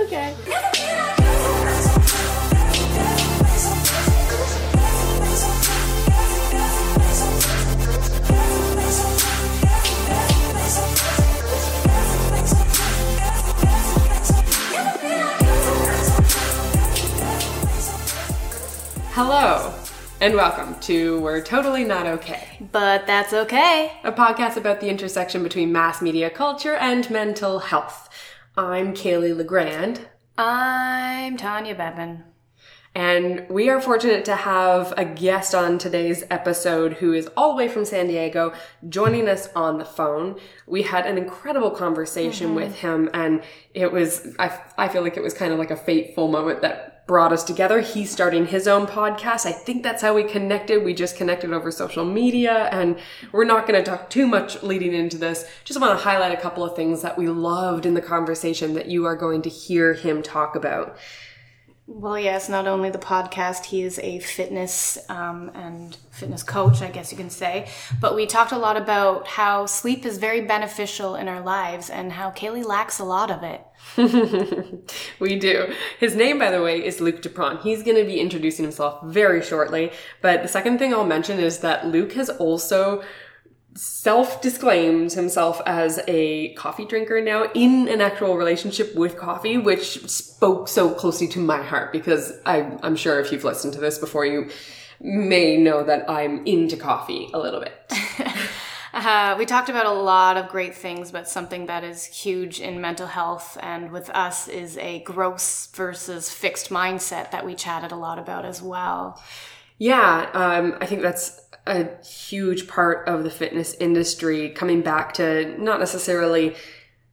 Okay. Hello, and welcome to We're Totally Not Okay, But that's okay. a podcast about the intersection between mass media culture and mental health. I'm Kaylee LeGrand, I'm Tanya Bevan. and we are fortunate to have a guest on today's episode who is all the way from San Diego joining us on the phone. We had an incredible conversation mm-hmm. with him, and it was, I, I feel like it was kind of like a fateful moment that brought us together. He's starting his own podcast. I think that's how we connected. We just connected over social media, and we're not going to talk too much leading into this. Just want to highlight a couple of things that we loved in the conversation that you are going to hear him talk about. Well, yes, not only the podcast, he is a fitness um, and fitness coach, I guess you can say. But we talked a lot about how sleep is very beneficial in our lives and how Kaylee lacks a lot of it. we do. His name, by the way, is Luke Dupron. He's going to be introducing himself very shortly. But the second thing I'll mention is that Luke has also self disclaimed himself as a coffee drinker now in an actual relationship with coffee, which spoke so closely to my heart because I, I'm sure if you've listened to this before, you may know that I'm into coffee a little bit. Uh, we talked about a lot of great things, but something that is huge in mental health and with us is a gross versus fixed mindset that we chatted a lot about as well. Yeah, um, I think that's a huge part of the fitness industry coming back to not necessarily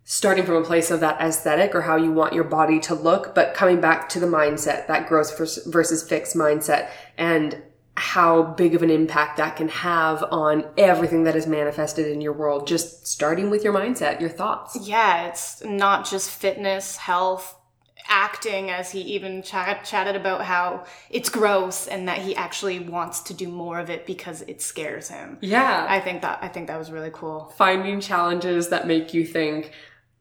starting from a place of that aesthetic or how you want your body to look, but coming back to the mindset, that growth versus fixed mindset and how big of an impact that can have on everything that is manifested in your world. Just starting with your mindset, your thoughts. Yeah, it's not just fitness, health, acting, as he even chat- chatted about how it's gross and that he actually wants to do more of it because it scares him. Yeah. I think that I think that was really cool. finding challenges that make you think,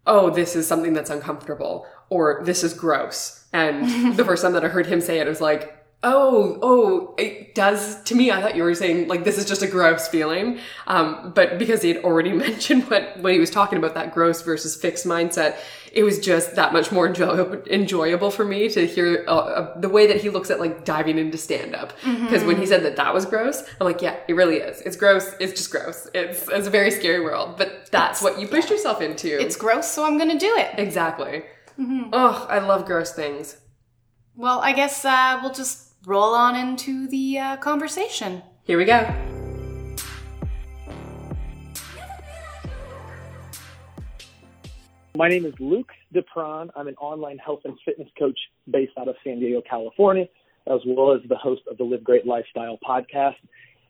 oh, this is something that's uncomfortable or this is gross. And the first time that I heard him say it, it was like, oh, oh, it does to me. I thought you were saying like this is just a gross feeling. Um, but because he had already mentioned what, when he was talking about that gross versus fixed mindset, it was just that much more enjoy- enjoyable for me to hear uh, uh, the way that he looks at like diving into stand up. Because when he said that that was gross, I'm like, yeah, it really is. It's gross. It's just gross. It's, it's a very scary world, but that's what you pushed yourself into. It's gross, so I'm gonna do it. exactly. Oh, I love gross things. Well, I guess uh, we'll just roll on into the uh, conversation. Here we go. My name is Luke Dupron. I'm an online health and fitness coach based out of San Diego, California, as well as the host of the Live Great Lifestyle podcast.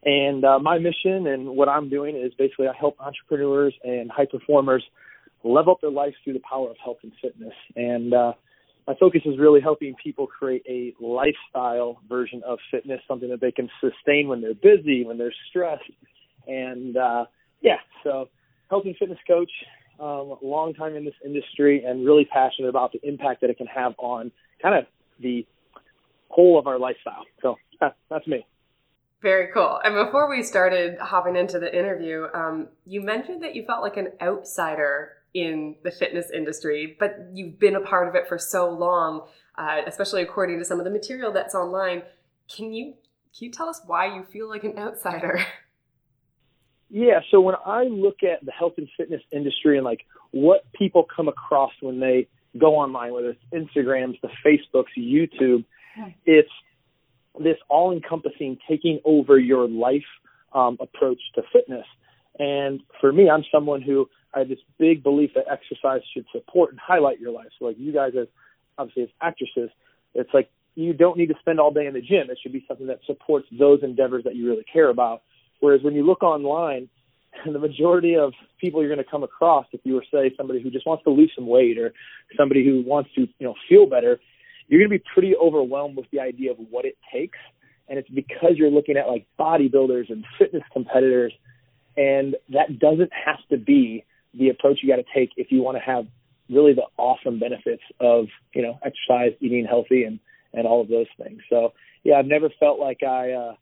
And uh, my mission and what I'm doing is basically I help entrepreneurs and high performers level up their lives through the power of health and fitness. And uh, my focus is really helping people create a lifestyle version of fitness, something that they can sustain when they're busy, when they're stressed. And uh, yeah, so health and fitness coach, um, long time in this industry, and really passionate about the impact that it can have on kind of the whole of our lifestyle. So that, that's me. Very cool. And before we started hopping into the interview, um, you mentioned that you felt like an outsider in the fitness industry, but you've been a part of it for so long, uh, especially according to some of the material that's online. Can you can you tell us why you feel like an outsider? Yeah, so when I look at the health and fitness industry and like what people come across when they go online, whether it's Instagrams, the Facebooks, YouTube, it's this all encompassing taking over your life um, approach to fitness. And for me, I'm someone who I have this big belief that exercise should support and highlight your life. So like you guys as obviously as actresses, it's like you don't need to spend all day in the gym. It should be something that supports those endeavors that you really care about. Whereas when you look online, and the majority of people you're going to come across, if you were say somebody who just wants to lose some weight or somebody who wants to, you know, feel better, you're going to be pretty overwhelmed with the idea of what it takes. And it's because you're looking at like bodybuilders and fitness competitors, and that doesn't have to be the approach you got to take if you want to have really the awesome benefits of you know exercise, eating healthy, and and all of those things. So yeah, I've never felt like I uh,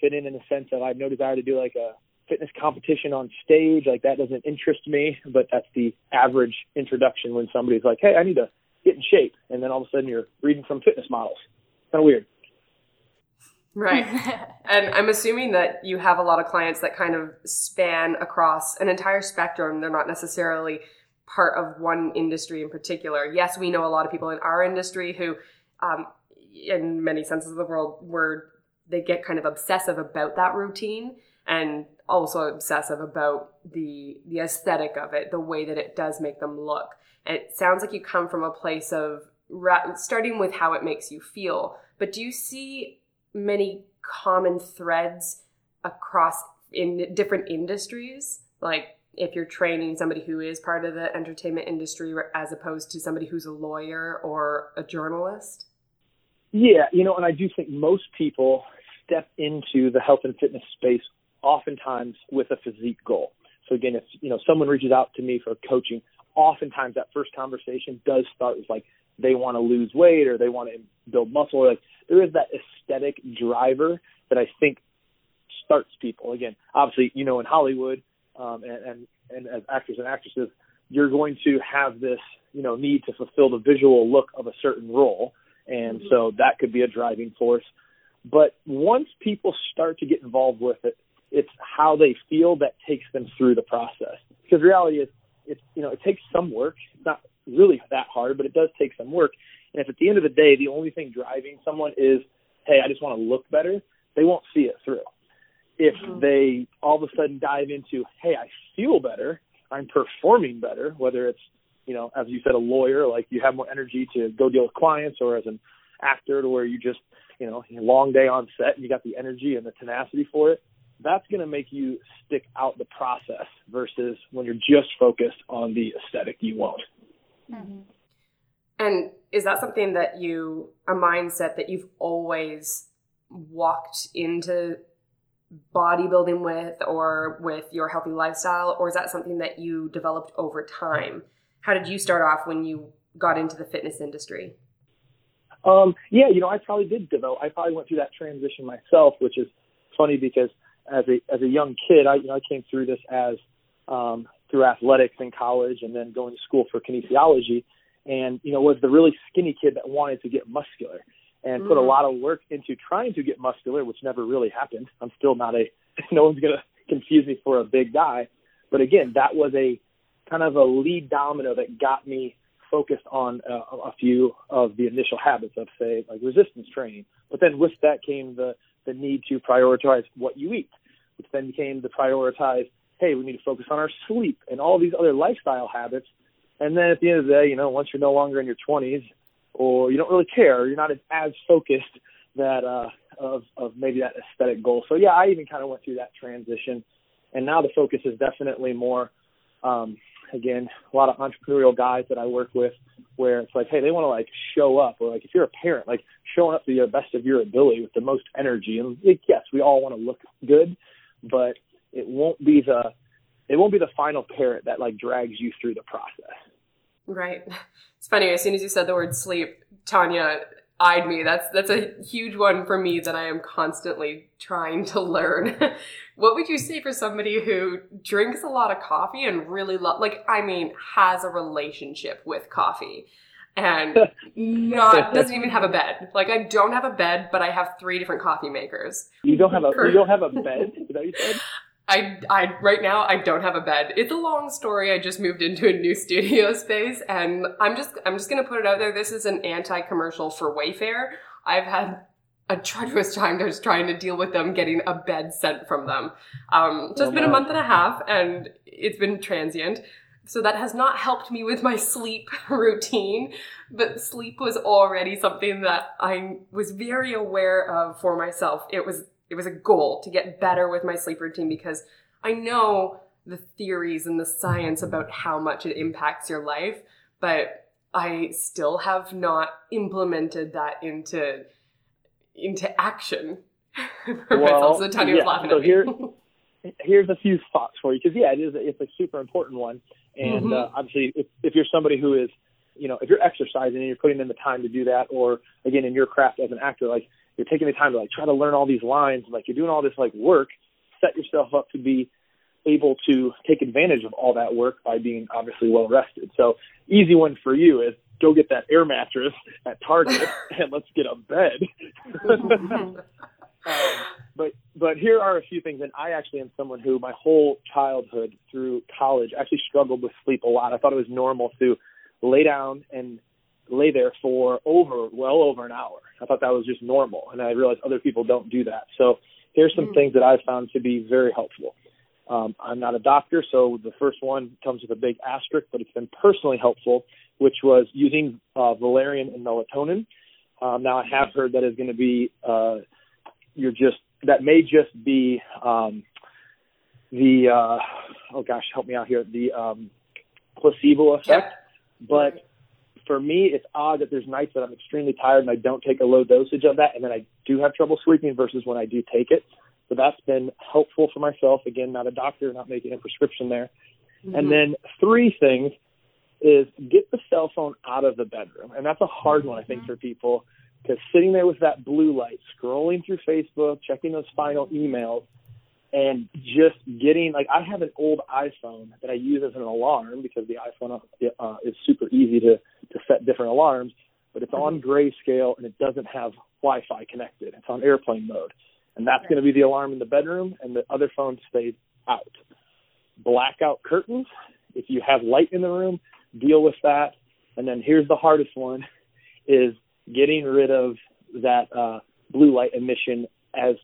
fit in in the sense of I have no desire to do like a fitness competition on stage. Like that doesn't interest me, but that's the average introduction when somebody's like, hey, I need to get in shape, and then all of a sudden you're reading from fitness models. Kind of weird. Right. and I'm assuming that you have a lot of clients that kind of span across an entire spectrum. They're not necessarily part of one industry in particular. Yes, we know a lot of people in our industry who, um, in many senses of the world, where they get kind of obsessive about that routine and also obsessive about the the aesthetic of it, the way that it does make them look. It sounds like you come from a place of starting with how it makes you feel. But do you see many common threads across in different industries. Like if you're training somebody who is part of the entertainment industry as opposed to somebody who's a lawyer or a journalist? Yeah you know and i do think most people step into the health and fitness space oftentimes with a physique goal. So again if you know someone reaches out to me for coaching oftentimes that first conversation does start with like they want to lose weight or they want to build muscle or like there is that aesthetic driver that I think starts people. Again, obviously, you know, in Hollywood um, and, and and as actors and actresses, you're going to have this, you know, need to fulfill the visual look of a certain role, and mm-hmm. so that could be a driving force. But once people start to get involved with it, it's how they feel that takes them through the process. Because reality is, it's you know, it takes some work. It's not really that hard, but it does take some work. And if at the end of the day, the only thing driving someone is, hey, I just want to look better, they won't see it through. If mm-hmm. they all of a sudden dive into, hey, I feel better, I'm performing better, whether it's, you know, as you said, a lawyer, like you have more energy to go deal with clients, or as an actor, to where you just, you know, a long day on set and you got the energy and the tenacity for it, that's going to make you stick out the process versus when you're just focused on the aesthetic you want. Mm-hmm. And is that something that you, a mindset that you've always walked into bodybuilding with or with your healthy lifestyle? Or is that something that you developed over time? How did you start off when you got into the fitness industry? Um, yeah, you know, I probably did develop. I probably went through that transition myself, which is funny because as a as a young kid, I you know I came through this as um, through athletics in college and then going to school for kinesiology and you know was the really skinny kid that wanted to get muscular and mm. put a mm. lot of work into trying to get muscular which never really happened i'm still not a no one's going to confuse me for a big guy but again that was a kind of a lead domino that got me focused on uh, a few of the initial habits of say like resistance training but then with that came the the need to prioritize what you eat which then became the prioritize hey, we need to focus on our sleep and all these other lifestyle habits. And then at the end of the day, you know, once you're no longer in your 20s or you don't really care, you're not as focused that uh, of of maybe that aesthetic goal. So yeah, I even kind of went through that transition, and now the focus is definitely more. Um, again, a lot of entrepreneurial guys that I work with, where it's like, hey, they want to like show up, or like if you're a parent, like showing up to the best of your ability with the most energy. And like, yes, we all want to look good, but it won't be the it won't be the final parrot that like drags you through the process. Right. It's funny. As soon as you said the word sleep, Tanya eyed me. That's that's a huge one for me that I am constantly trying to learn. what would you say for somebody who drinks a lot of coffee and really love, like, I mean, has a relationship with coffee? and not doesn't even have a bed. Like I don't have a bed, but I have three different coffee makers. You don't have a you don't have a bed? Is that you said? I, I right now I don't have a bed. It's a long story. I just moved into a new studio space and I'm just I'm just gonna put it out there. This is an anti-commercial for Wayfair. I've had a treacherous time just trying to deal with them getting a bed sent from them. Um, so it's been a month and a half and it's been transient. So that has not helped me with my sleep routine, but sleep was already something that I was very aware of for myself. It was it was a goal to get better with my sleep routine because I know the theories and the science about how much it impacts your life, but I still have not implemented that into into action for well, myself. So yeah, laughing so at me. Here, here's a few thoughts for you because yeah, it is it's a super important one, and mm-hmm. uh, obviously if, if you're somebody who is you know if you're exercising and you're putting in the time to do that, or again in your craft as an actor, like you're taking the time to like try to learn all these lines, like you're doing all this like work, set yourself up to be able to take advantage of all that work by being obviously well rested. So easy one for you is go get that air mattress at Target and let's get a bed. um, but but here are a few things, and I actually am someone who my whole childhood through college actually struggled with sleep a lot. I thought it was normal to lay down and lay there for over well over an hour. I thought that was just normal, and I realized other people don't do that. So here's some mm. things that I've found to be very helpful. Um, I'm not a doctor, so the first one comes with a big asterisk, but it's been personally helpful, which was using uh, valerian and melatonin. Um, now I have heard that is going to be uh, you're just that may just be um, the uh, oh gosh, help me out here the um, placebo effect, yeah. but for me, it's odd that there's nights that I'm extremely tired and I don't take a low dosage of that, and then I do have trouble sleeping versus when I do take it. So that's been helpful for myself. Again, not a doctor, not making a prescription there. Mm-hmm. And then three things is get the cell phone out of the bedroom. And that's a hard one, I think, for people because sitting there with that blue light, scrolling through Facebook, checking those final emails, and just getting like I have an old iPhone that I use as an alarm because the iPhone uh, is super easy to to set different alarms, but it's on mm-hmm. grayscale and it doesn't have Wi-Fi connected. It's on airplane mode and that's going to be the alarm in the bedroom, and the other phone stays out. Blackout curtains. If you have light in the room, deal with that. And then here's the hardest one: is getting rid of that uh, blue light emission as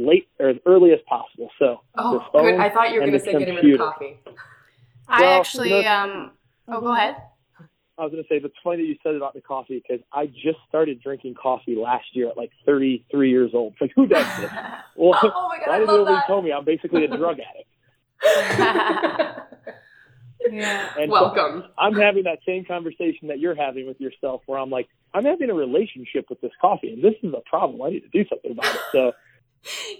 late or as early as possible. So oh, good. I thought you were going to say get rid of coffee. I well, actually, you know, um, oh, go ahead. I was going to say, but it's funny that you said about the coffee because I just started drinking coffee last year at like 33 years old. It's like, who does this? Well, oh my God, I love that. told me I'm basically a drug addict. yeah. And Welcome. So I'm having that same conversation that you're having with yourself where I'm like, I'm having a relationship with this coffee and this is a problem. I need to do something about it. So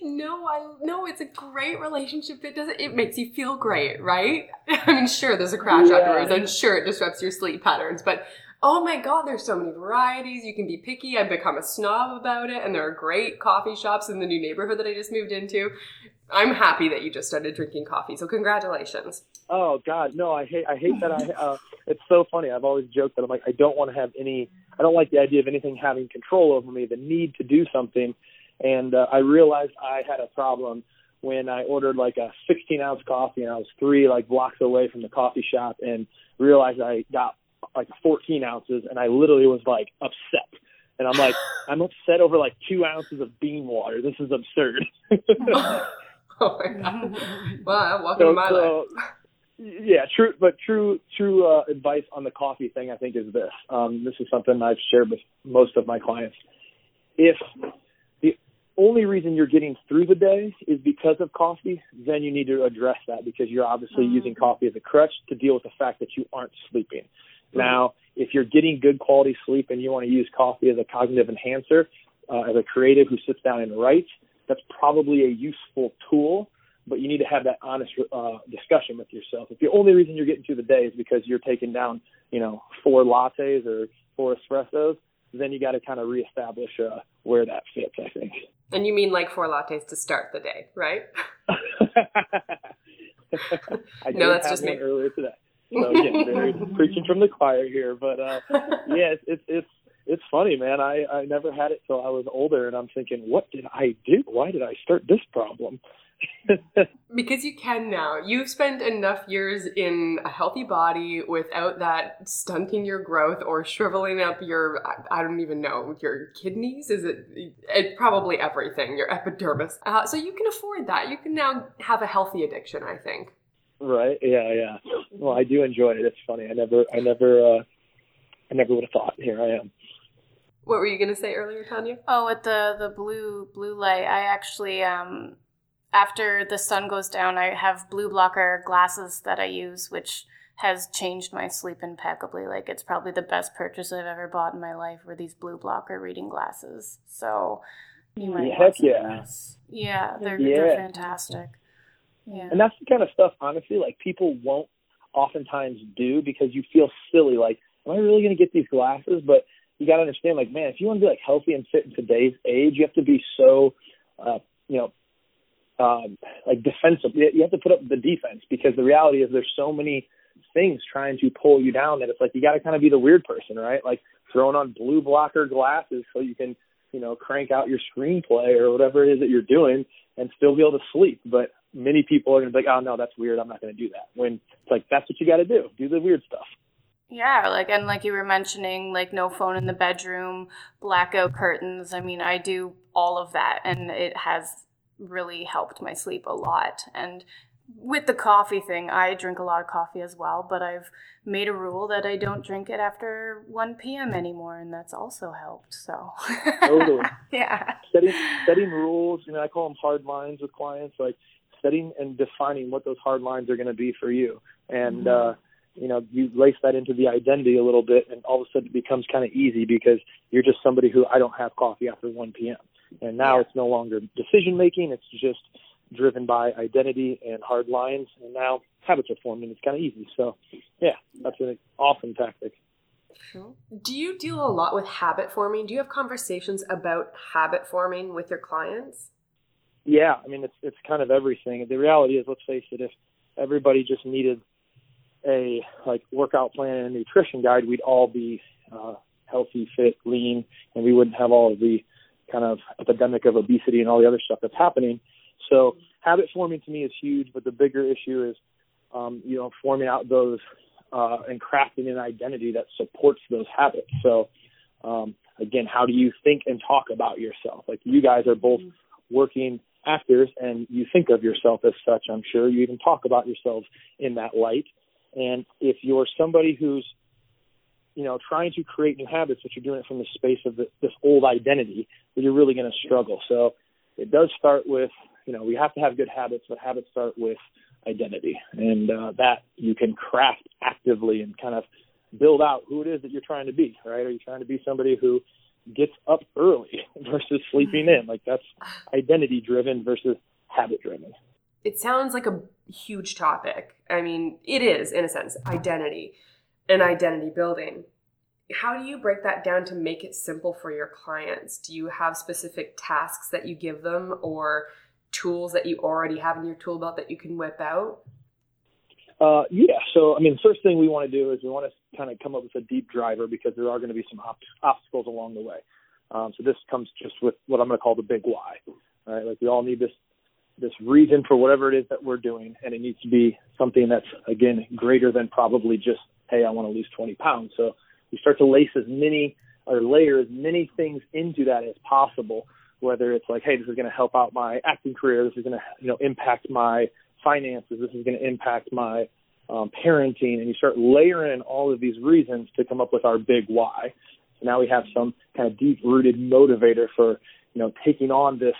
no, I no, it's a great relationship. It doesn't it makes you feel great, right? I mean, sure, there's a crash yeah. afterwards, and sure it disrupts your sleep patterns, but oh my god, there's so many varieties. You can be picky. I've become a snob about it, and there are great coffee shops in the new neighborhood that I just moved into. I'm happy that you just started drinking coffee. So congratulations. Oh God, no! I hate I hate that I. Uh, it's so funny. I've always joked that I'm like I don't want to have any. I don't like the idea of anything having control over me. The need to do something and uh, I realized I had a problem when I ordered like a 16 ounce coffee and I was three like blocks away from the coffee shop and realized I got like 14 ounces and I literally was like upset. And I'm like, I'm upset over like two ounces of bean water. This is absurd. oh my god! Well, welcome so, to my so, life. Yeah, true, but true, true uh, advice on the coffee thing. I think is this. Um, this is something I've shared with most of my clients. If only reason you're getting through the day is because of coffee, then you need to address that because you're obviously mm-hmm. using coffee as a crutch to deal with the fact that you aren't sleeping. Mm-hmm. Now, if you're getting good quality sleep and you want to use coffee as a cognitive enhancer, uh, as a creative who sits down and writes, that's probably a useful tool, but you need to have that honest uh, discussion with yourself. If the only reason you're getting through the day is because you're taking down, you know, four lattes or four espressos, then you got to kind of reestablish uh, where that fits, I think. And you mean like four lattes to start the day, right? I no, that's just me. Earlier today. So again, very preaching from the choir here, but uh, yeah, it's, it's it's it's funny, man. I I never had it till I was older, and I'm thinking, what did I do? Why did I start this problem? because you can now. You've spent enough years in a healthy body without that stunting your growth or shriveling up your, I don't even know, your kidneys? Is it, it probably everything, your epidermis. Uh, so you can afford that. You can now have a healthy addiction, I think. Right. Yeah. Yeah. Well, I do enjoy it. It's funny. I never, I never, uh, I never would have thought. Here I am. What were you going to say earlier, Tanya? Oh, with the the blue blue light, I actually um after the sun goes down, I have blue blocker glasses that I use, which has changed my sleep impeccably. Like it's probably the best purchase I've ever bought in my life were these blue blocker reading glasses. So you might heck yeah. Yeah, they're yeah. they're fantastic. Yeah. And that's the kind of stuff, honestly, like people won't oftentimes do because you feel silly. Like, am I really going to get these glasses? But you got to understand, like, man, if you want to be like healthy and fit in today's age, you have to be so, uh, you know, um, like defensive. You have to put up the defense because the reality is there's so many things trying to pull you down that it's like you got to kind of be the weird person, right? Like throwing on blue blocker glasses so you can, you know, crank out your screenplay or whatever it is that you're doing and still be able to sleep. But many people are going to be like, oh no, that's weird. I'm not going to do that. When it's like that's what you got to do. Do the weird stuff. Yeah, like and like you were mentioning, like no phone in the bedroom, blackout curtains. I mean, I do all of that, and it has really helped my sleep a lot. And with the coffee thing, I drink a lot of coffee as well, but I've made a rule that I don't drink it after 1 p.m. anymore, and that's also helped. So, totally. yeah. Setting, setting rules, you know, I call them hard lines with clients, like setting and defining what those hard lines are going to be for you. And, mm-hmm. uh, you know, you lace that into the identity a little bit, and all of a sudden it becomes kind of easy because you're just somebody who I don't have coffee after 1 p.m. And now yeah. it's no longer decision making; it's just driven by identity and hard lines. And now habits are formed, and it's kind of easy. So, yeah, that's an awesome tactic. Sure. Do you deal a lot with habit forming? Do you have conversations about habit forming with your clients? Yeah, I mean it's it's kind of everything. The reality is, let's face it, if everybody just needed a like workout plan and a nutrition guide, we'd all be uh, healthy, fit, lean, and we wouldn't have all of the kind of epidemic of obesity and all the other stuff that's happening. So habit forming to me is huge, but the bigger issue is, um, you know, forming out those uh, and crafting an identity that supports those habits. So um, again, how do you think and talk about yourself? Like you guys are both working actors and you think of yourself as such, I'm sure. You even talk about yourselves in that light. And if you're somebody who's, you know, trying to create new habits, but you're doing it from the space of the, this old identity, then you're really going to struggle. So it does start with, you know, we have to have good habits, but habits start with identity. And uh, that you can craft actively and kind of build out who it is that you're trying to be, right? Are you trying to be somebody who gets up early versus sleeping in? Like that's identity driven versus habit driven it sounds like a huge topic. I mean, it is in a sense identity and identity building. How do you break that down to make it simple for your clients? Do you have specific tasks that you give them or tools that you already have in your tool belt that you can whip out? Uh, yeah. So, I mean, the first thing we want to do is we want to kind of come up with a deep driver because there are going to be some op- obstacles along the way. Um, so this comes just with what I'm going to call the big why. Right? Like we all need this this reason for whatever it is that we're doing, and it needs to be something that's again greater than probably just hey, I want to lose 20 pounds. So we start to lace as many or layer as many things into that as possible. Whether it's like, hey, this is going to help out my acting career, this is going to you know impact my finances, this is going to impact my um, parenting, and you start layering in all of these reasons to come up with our big why. So now we have some kind of deep-rooted motivator for you know taking on this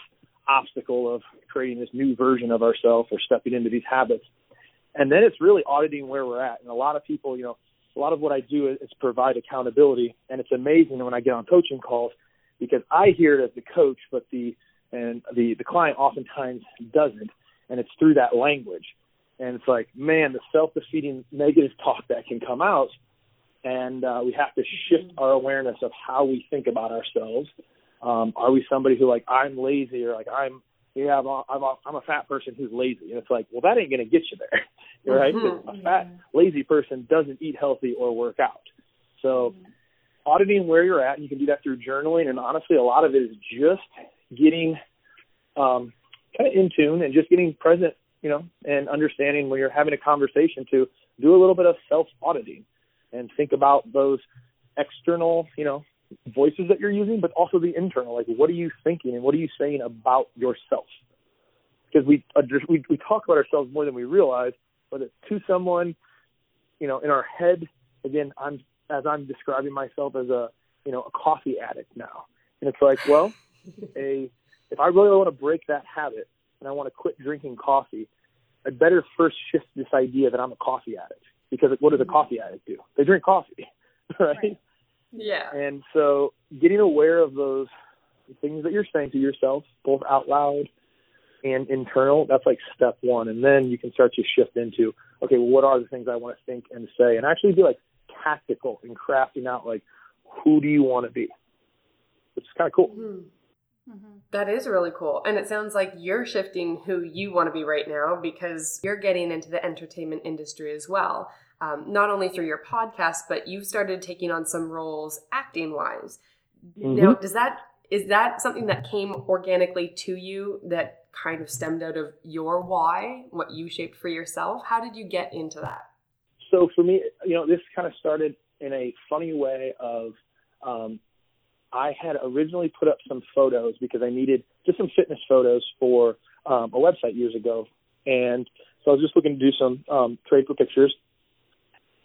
obstacle of creating this new version of ourselves or stepping into these habits. And then it's really auditing where we're at. And a lot of people, you know, a lot of what I do is, provide accountability. And it's amazing when I get on coaching calls because I hear it as the coach, but the and the the client oftentimes doesn't. And it's through that language. And it's like, man, the self-defeating negative talk that can come out. And uh, we have to shift our awareness of how we think about ourselves um, are we somebody who like I'm lazy or like I'm yeah I'm a, I'm a, I'm a fat person who's lazy and it's like well that ain't gonna get you there right mm-hmm. a fat lazy person doesn't eat healthy or work out so mm-hmm. auditing where you're at and you can do that through journaling and honestly a lot of it is just getting um, kind of in tune and just getting present you know and understanding when you're having a conversation to do a little bit of self auditing and think about those external you know voices that you're using, but also the internal. Like, what are you thinking and what are you saying about yourself? Because we uh, we we talk about ourselves more than we realize, whether it's to someone, you know, in our head. Again, I'm as I'm describing myself as a you know a coffee addict now, and it's like, well, a if I really want to break that habit and I want to quit drinking coffee, I'd better first shift this idea that I'm a coffee addict. Because what does a mm-hmm. coffee addict do? They drink coffee, right? right. Yeah. And so getting aware of those things that you're saying to yourself, both out loud and internal, that's like step one. And then you can start to shift into, okay, well, what are the things I want to think and say? And actually be like tactical in crafting out like, who do you want to be? Which is kind of cool. Mm-hmm. Mm-hmm. That is really cool. And it sounds like you're shifting who you want to be right now because you're getting into the entertainment industry as well. Um, not only through your podcast, but you've started taking on some roles acting wise. Mm-hmm. Now, does that is that something that came organically to you that kind of stemmed out of your why, what you shaped for yourself? How did you get into that? So for me, you know, this kind of started in a funny way of um, I had originally put up some photos because I needed just some fitness photos for um, a website years ago, and so I was just looking to do some um, trade for pictures.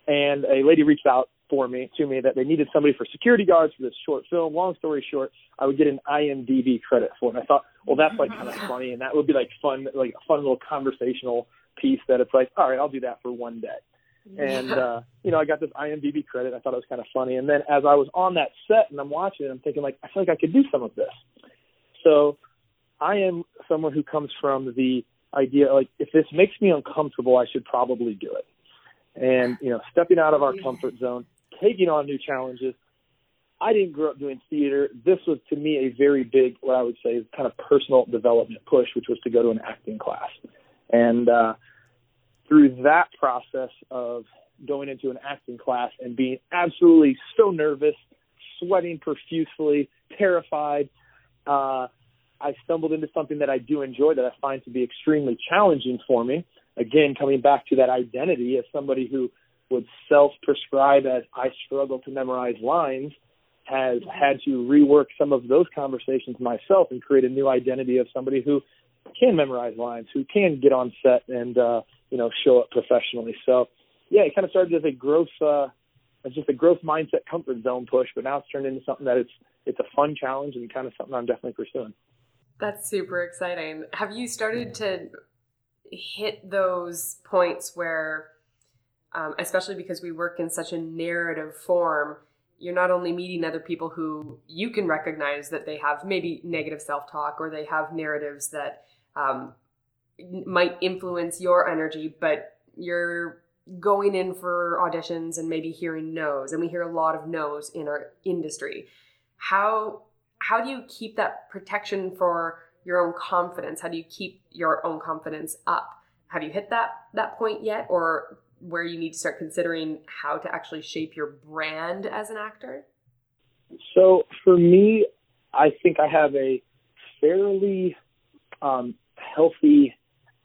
And a lady reached out for me to me that they needed somebody for security guards for this short film. Long story short, I would get an IMDb credit for it. And I thought, well, that's like kind of funny, and that would be like fun, like a fun little conversational piece that it's like, all right, I'll do that for one day. And uh, you know, I got this IMDb credit. I thought it was kind of funny. And then as I was on that set and I'm watching it, I'm thinking like, I feel like I could do some of this. So I am someone who comes from the idea like if this makes me uncomfortable, I should probably do it. And you know, stepping out of our comfort zone, taking on new challenges. I didn't grow up doing theater. This was to me a very big, what I would say, is kind of personal development push, which was to go to an acting class. And uh, through that process of going into an acting class and being absolutely so nervous, sweating profusely, terrified, uh, I stumbled into something that I do enjoy that I find to be extremely challenging for me. Again, coming back to that identity as somebody who would self-prescribe as I struggle to memorize lines has had to rework some of those conversations myself and create a new identity of somebody who can memorize lines, who can get on set and uh, you know show up professionally. So yeah, it kind of started as a growth uh, as just a growth mindset comfort zone push, but now it's turned into something that it's it's a fun challenge and kind of something I'm definitely pursuing. That's super exciting. Have you started to hit those points where um, especially because we work in such a narrative form, you're not only meeting other people who you can recognize that they have maybe negative self talk or they have narratives that um, might influence your energy, but you're going in for auditions and maybe hearing no's, and we hear a lot of no's in our industry. How how do you keep that protection for your own confidence? How do you keep your own confidence up? Have you hit that that point yet, or where you need to start considering how to actually shape your brand as an actor? So for me, I think I have a fairly um, healthy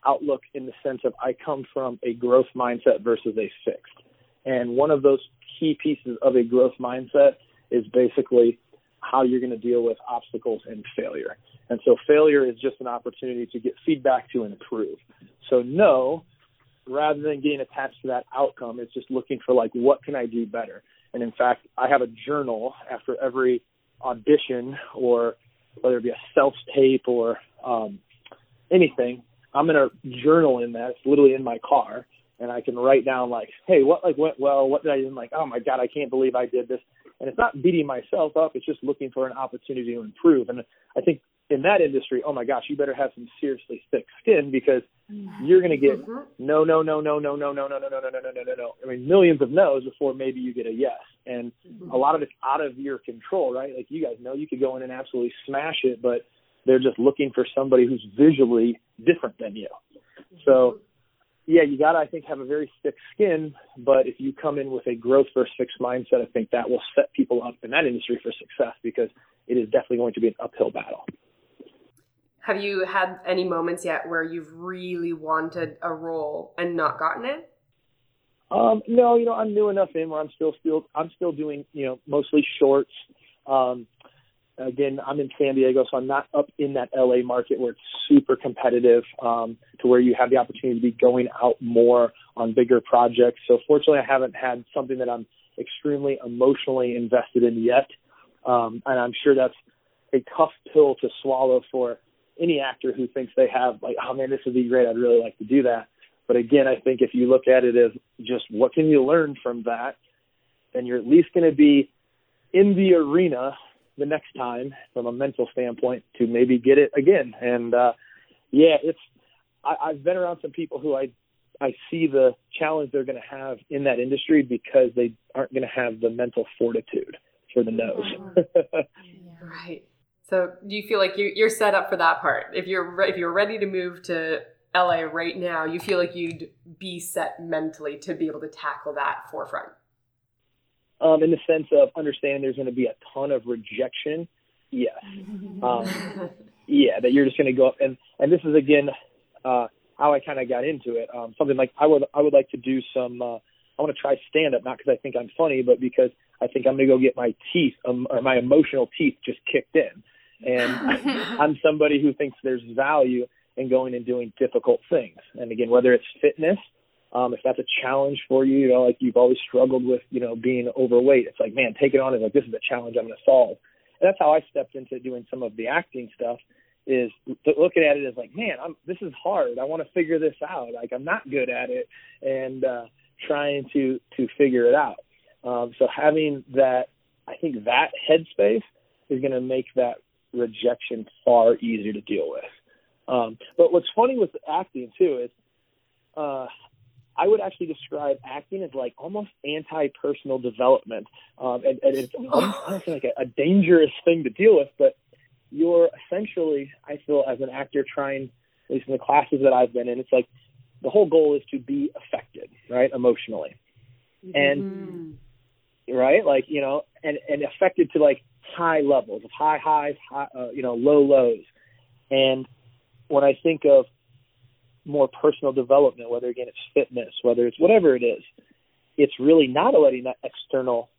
outlook in the sense of I come from a growth mindset versus a fixed. And one of those key pieces of a growth mindset is basically how you're going to deal with obstacles and failure. And so failure is just an opportunity to get feedback to improve. So no, rather than getting attached to that outcome, it's just looking for like what can I do better. And in fact, I have a journal after every audition or whether it be a self tape or um, anything. I'm gonna journal in that. It's literally in my car, and I can write down like, hey, what like went well? What did I do? Like, oh my god, I can't believe I did this. And it's not beating myself up. It's just looking for an opportunity to improve. And I think in that industry, oh my gosh, you better have some seriously thick skin because you're going to get no, no, no, no, no, no, no, no, no, no, no, no, no, no, no, no. I mean, millions of no's before maybe you get a yes. And a lot of it's out of your control, right? Like you guys know, you could go in and absolutely smash it, but they're just looking for somebody who's visually different than you. So, yeah, you got to, I think, have a very thick skin. But if you come in with a growth versus fixed mindset, I think that will set people up in that industry for success because it is definitely going to be an uphill battle. Have you had any moments yet where you've really wanted a role and not gotten it? Um, no, you know, I'm new enough in where I'm still still I'm still doing, you know, mostly shorts. Um, again, I'm in San Diego, so I'm not up in that LA market where it's super competitive, um, to where you have the opportunity to be going out more on bigger projects. So fortunately, I haven't had something that I'm extremely emotionally invested in yet. Um, and I'm sure that's a tough pill to swallow for any actor who thinks they have like, oh man, this would be great. I'd really like to do that. But again, I think if you look at it as just what can you learn from that, then you're at least going to be in the arena the next time from a mental standpoint to maybe get it again. And, uh, yeah, it's I, I've been around some people who I I see the challenge they're going to have in that industry because they aren't going to have the mental fortitude for the no's. right. So do you feel like you, you're set up for that part? If you're re- if you're ready to move to LA right now, you feel like you'd be set mentally to be able to tackle that forefront. Um, in the sense of understanding there's going to be a ton of rejection, yes. Um, yeah, that you're just going to go up and and this is again uh, how I kind of got into it. Um, something like I would I would like to do some. Uh, I want to try stand up, not because I think I'm funny, but because I think I'm going to go get my teeth um, or my emotional teeth just kicked in. And I'm somebody who thinks there's value in going and doing difficult things. And again, whether it's fitness, um, if that's a challenge for you, you know, like you've always struggled with, you know, being overweight, it's like, man, take it on as like this is a challenge I'm going to solve. And that's how I stepped into doing some of the acting stuff is looking at it as like, man, I'm this is hard. I want to figure this out. Like I'm not good at it, and uh, trying to to figure it out. Um, so having that, I think that headspace is going to make that rejection far easier to deal with. Um, but what's funny with acting too is, uh, I would actually describe acting as like almost anti-personal development, um, and, and it's almost like a, a dangerous thing to deal with. But you're essentially, I feel, as an actor trying, at least in the classes that I've been in, it's like the whole goal is to be affected, right, emotionally, and mm-hmm. right, like you know, and and affected to like high levels of high highs, high, uh, you know, low lows, and when I think of more personal development, whether again it's fitness, whether it's whatever it is, it's really not letting that external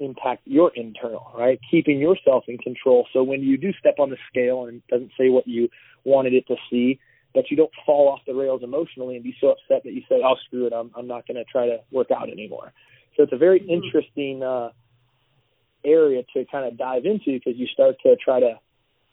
impact your internal, right? Keeping yourself in control. So when you do step on the scale and it doesn't say what you wanted it to see, that you don't fall off the rails emotionally and be so upset that you say, "Oh, screw it, I'm I'm not going to try to work out anymore." So it's a very mm-hmm. interesting uh, area to kind of dive into because you start to try to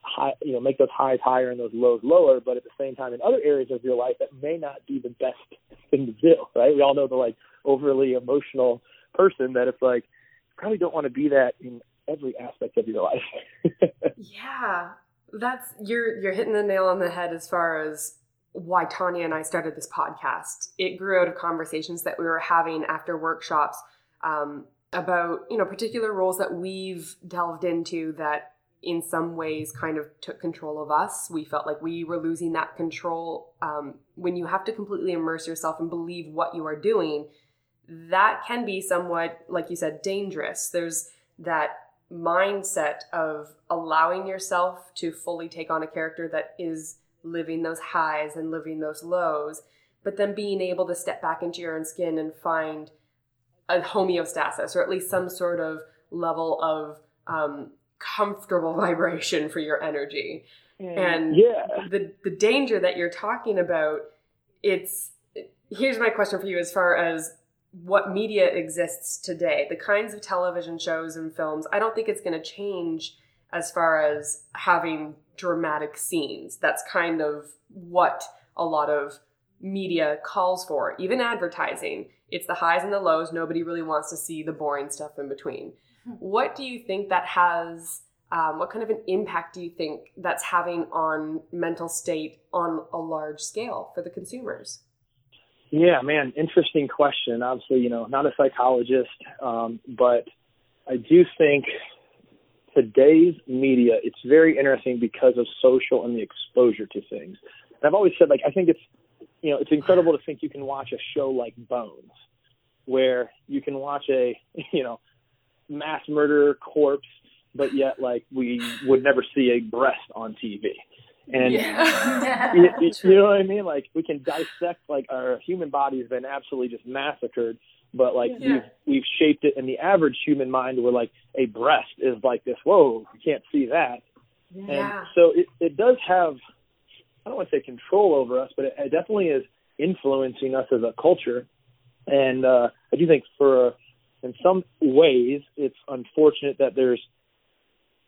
high, you know, make those highs higher and those lows lower, but at the same time, in other areas of your life, that may not be the best thing to do, right? We all know the like overly emotional person that it's like you probably don't want to be that in every aspect of your life. yeah, that's you're you're hitting the nail on the head as far as why Tanya and I started this podcast. It grew out of conversations that we were having after workshops um, about you know particular roles that we've delved into that in some ways kind of took control of us. We felt like we were losing that control. Um, when you have to completely immerse yourself and believe what you are doing, that can be somewhat, like you said, dangerous. There's that mindset of allowing yourself to fully take on a character that is living those highs and living those lows, but then being able to step back into your own skin and find a homeostasis or at least some sort of level of um, comfortable vibration for your energy. Mm. And yeah. the the danger that you're talking about, it's here's my question for you as far as what media exists today, the kinds of television shows and films, I don't think it's going to change as far as having dramatic scenes. That's kind of what a lot of media calls for, even advertising. It's the highs and the lows. Nobody really wants to see the boring stuff in between. What do you think that has? Um, what kind of an impact do you think that's having on mental state on a large scale for the consumers? Yeah, man, interesting question. Obviously, you know, not a psychologist, um, but I do think today's media, it's very interesting because of social and the exposure to things. And I've always said, like, I think it's, you know, it's incredible to think you can watch a show like Bones, where you can watch a, you know, mass murderer corpse, but yet, like, we would never see a breast on TV. And yeah. you, you know what I mean? Like we can dissect like our human body has been absolutely just massacred, but like yeah. we've we've shaped it in the average human mind where like a breast is like this, whoa, you can't see that. Yeah. And so it, it does have I don't want to say control over us, but it, it definitely is influencing us as a culture. And uh I do think for in some ways it's unfortunate that there's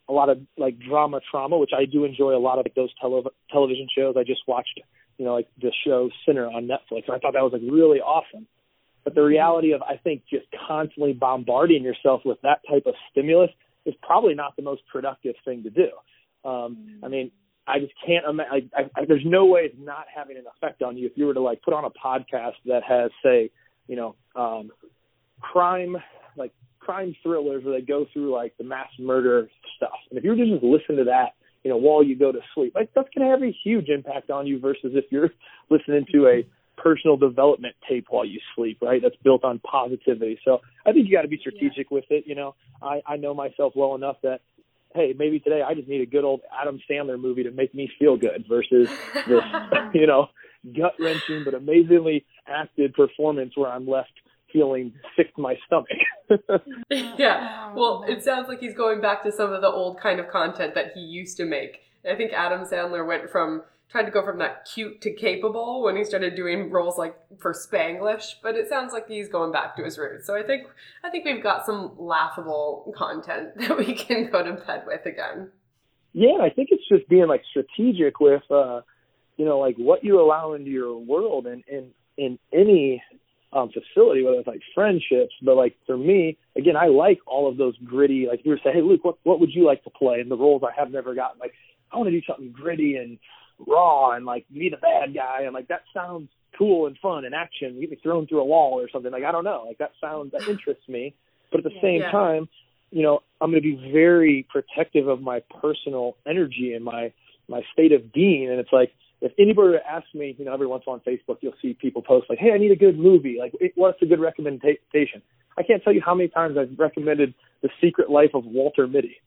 a lot of like drama trauma, which I do enjoy a lot of like those tele- television shows. I just watched, you know, like the show Sinner on Netflix. And I thought that was like really awesome. But the reality of I think just constantly bombarding yourself with that type of stimulus is probably not the most productive thing to do. Um, I mean, I just can't imagine. I, I, there's no way it's not having an effect on you if you were to like put on a podcast that has, say, you know, um, crime like crime thrillers where they go through like the mass murder stuff. And if you were to just listen to that, you know, while you go to sleep, like that's going to have a huge impact on you versus if you're listening to a personal development tape while you sleep, right? That's built on positivity. So I think you got to be strategic yeah. with it. You know, I, I know myself well enough that hey, maybe today I just need a good old Adam Sandler movie to make me feel good versus this, you know, gut wrenching but amazingly acted performance where I'm left feeling sick to my stomach. yeah. Well, it sounds like he's going back to some of the old kind of content that he used to make. I think Adam Sandler went from tried to go from that cute to capable when he started doing roles like for Spanglish, but it sounds like he's going back to his roots. So I think I think we've got some laughable content that we can go to bed with again. Yeah, I think it's just being like strategic with uh you know, like what you allow into your world and in in any um facility, whether it's like friendships, but like for me, again, I like all of those gritty like you were saying, Hey Luke, what what would you like to play? And the roles I have never gotten like I want to do something gritty and raw and like be the bad guy and like that sounds cool and fun and action. Get me thrown through a wall or something. Like I don't know. Like that sounds that interests me. But at the same yeah. time, you know, I'm going to be very protective of my personal energy and my my state of being. And it's like if anybody asks me, you know, every once in a while on Facebook, you'll see people post like, "Hey, I need a good movie. Like, what's a good recommendation?" I can't tell you how many times I've recommended The Secret Life of Walter Mitty